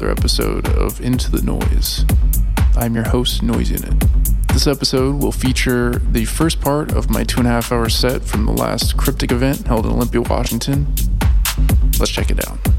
another episode of Into the Noise. I'm your host, Noise Unit. This episode will feature the first part of my two and a half hour set from the last Cryptic event held in Olympia, Washington. Let's check it out.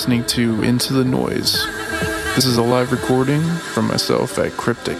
Listening to Into the Noise. This is a live recording from myself at Cryptic.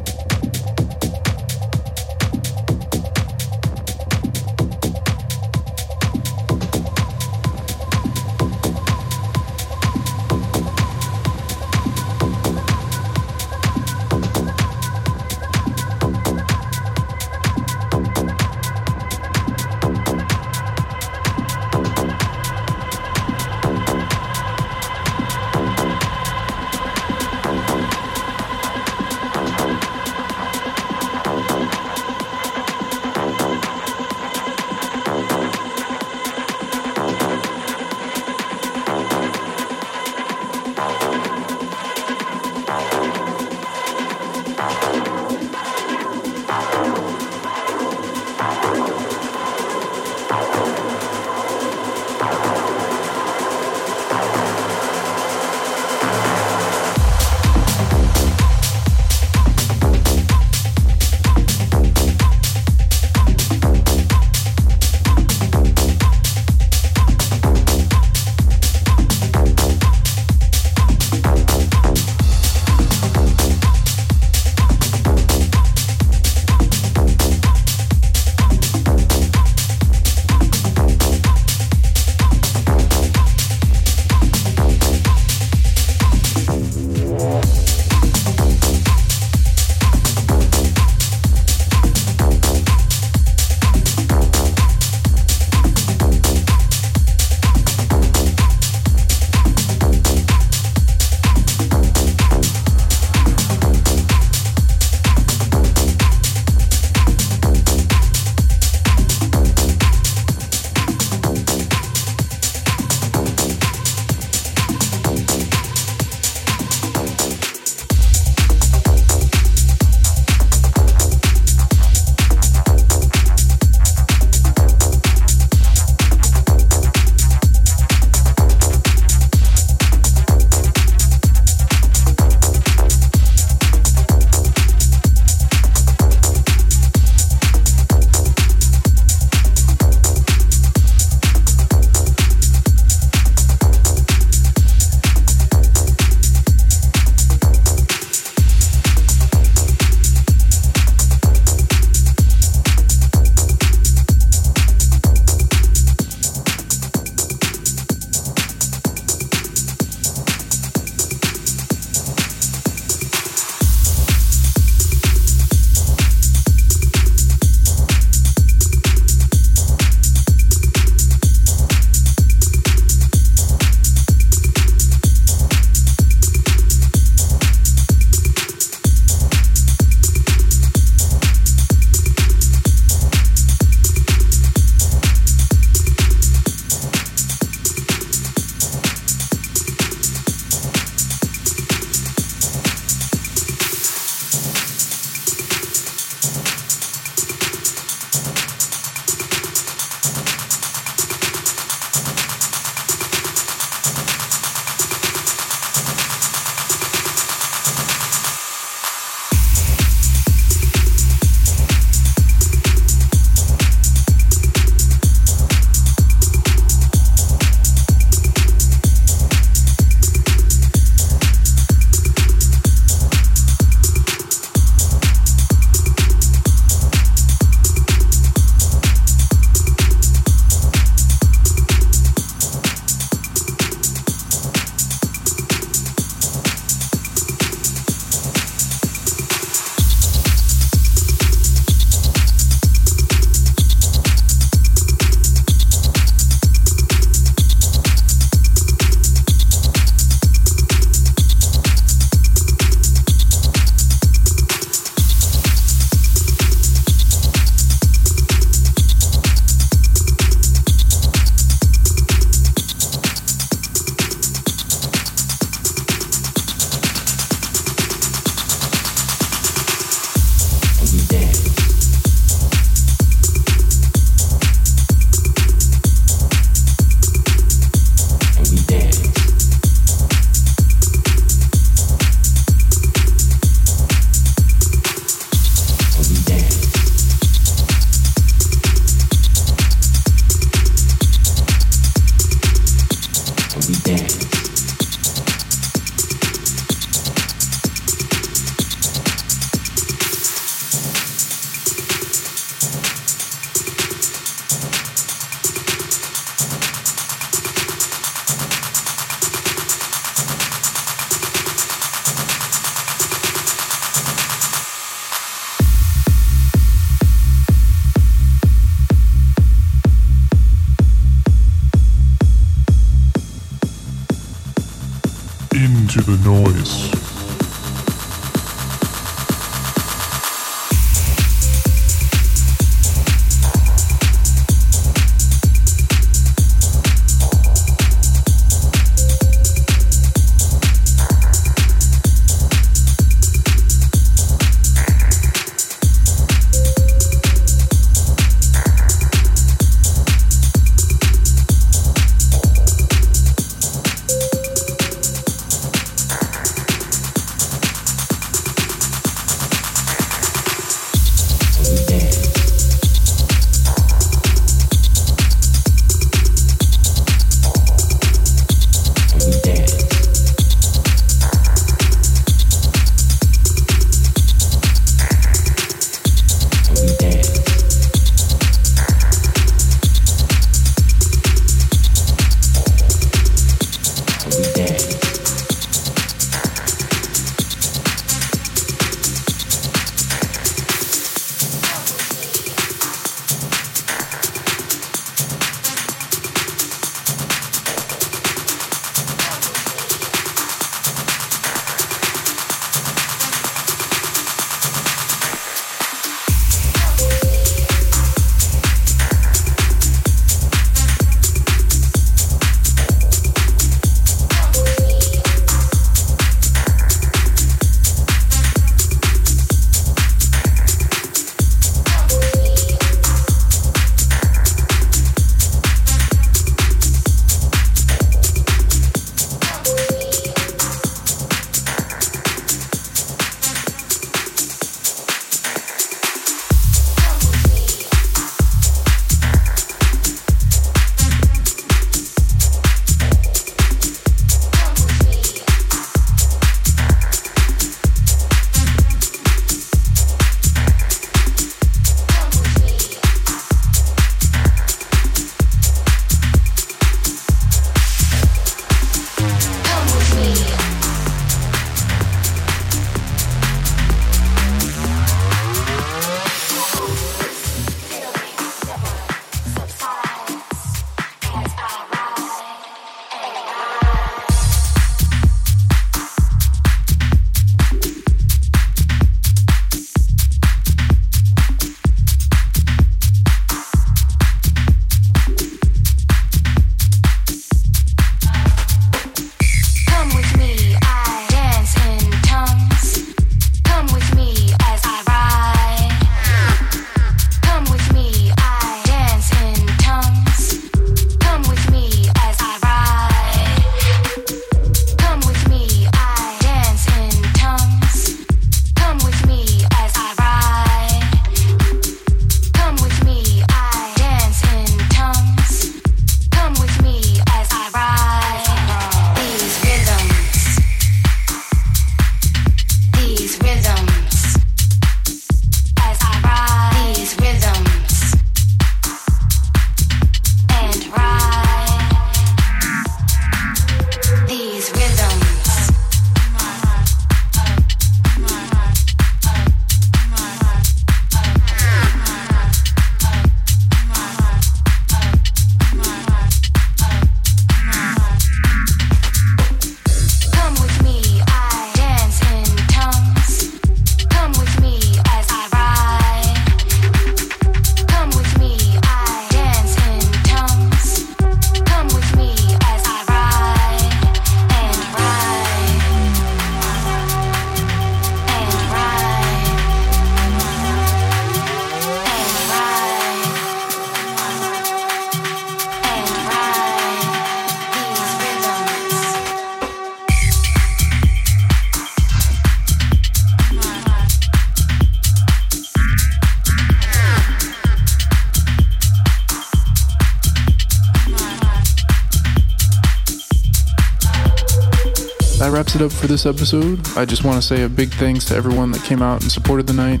It up for this episode. I just want to say a big thanks to everyone that came out and supported the night.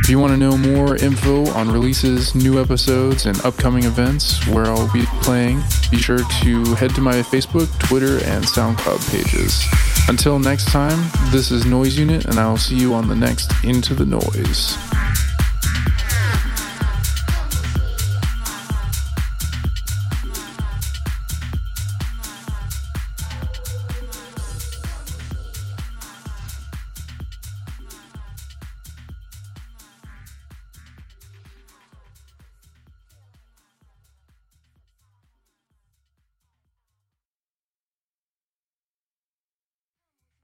If you want to know more info on releases, new episodes, and upcoming events where I'll be playing, be sure to head to my Facebook, Twitter, and SoundCloud pages. Until next time, this is Noise Unit, and I will see you on the next Into the Noise.